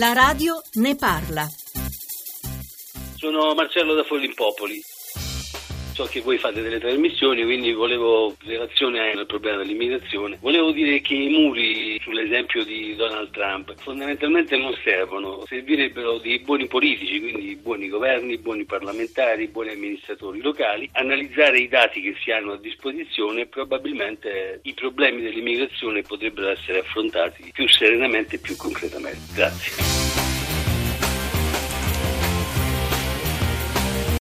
La radio ne parla. Sono Marcello da Follimpopoli. So che voi fate delle trasmissioni, quindi volevo, in relazione al problema dell'immigrazione, volevo dire che i muri, sull'esempio di Donald Trump, fondamentalmente non servono, servirebbero dei buoni politici, quindi buoni governi, buoni parlamentari, buoni amministratori locali, analizzare i dati che si hanno a disposizione e probabilmente i problemi dell'immigrazione potrebbero essere affrontati più serenamente e più concretamente. Grazie.